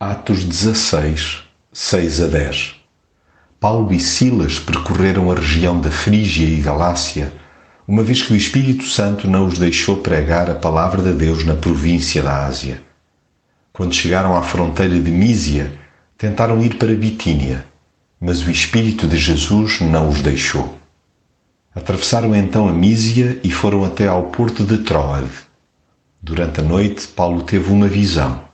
Atos 16, 6 a 10 Paulo e Silas percorreram a região da Frígia e Galácia, uma vez que o Espírito Santo não os deixou pregar a palavra de Deus na província da Ásia. Quando chegaram à fronteira de Mísia, tentaram ir para Bitínia, mas o Espírito de Jesus não os deixou. Atravessaram então a Mísia e foram até ao porto de Troade. Durante a noite, Paulo teve uma visão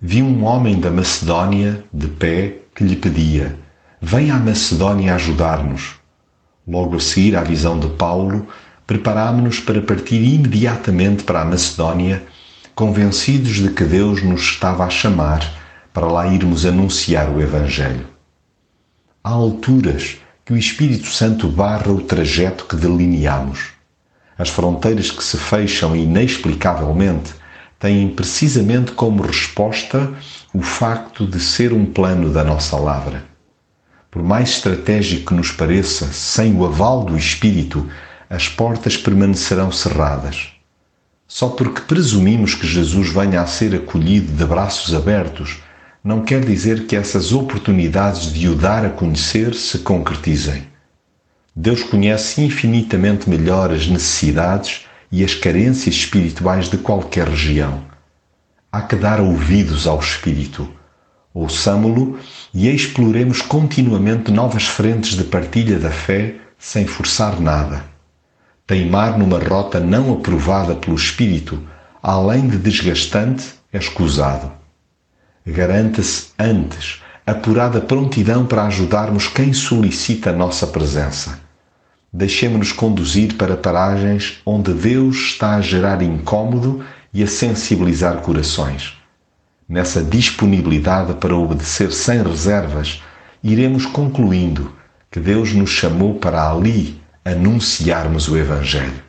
viu um homem da Macedónia de pé que lhe pedia: Venha à Macedónia ajudar-nos. Logo a seguir à visão de Paulo, preparámo-nos para partir imediatamente para a Macedónia, convencidos de que Deus nos estava a chamar para lá irmos anunciar o Evangelho. Há alturas que o Espírito Santo barra o trajeto que delineamos. As fronteiras que se fecham inexplicavelmente têm precisamente como resposta o facto de ser um plano da nossa lavra. Por mais estratégico que nos pareça, sem o aval do Espírito, as portas permanecerão cerradas. Só porque presumimos que Jesus venha a ser acolhido de braços abertos, não quer dizer que essas oportunidades de o dar a conhecer se concretizem. Deus conhece infinitamente melhor as necessidades e as carências espirituais de qualquer região. Há que dar ouvidos ao Espírito. Ouçamo-lo e exploremos continuamente novas frentes de partilha da fé sem forçar nada. Teimar numa rota não aprovada pelo Espírito, além de desgastante, é escusado. Garanta-se antes apurada prontidão para ajudarmos quem solicita a nossa presença Deixemos-nos conduzir para paragens onde Deus está a gerar incômodo e a sensibilizar corações. Nessa disponibilidade para obedecer sem reservas, iremos concluindo que Deus nos chamou para ali anunciarmos o Evangelho.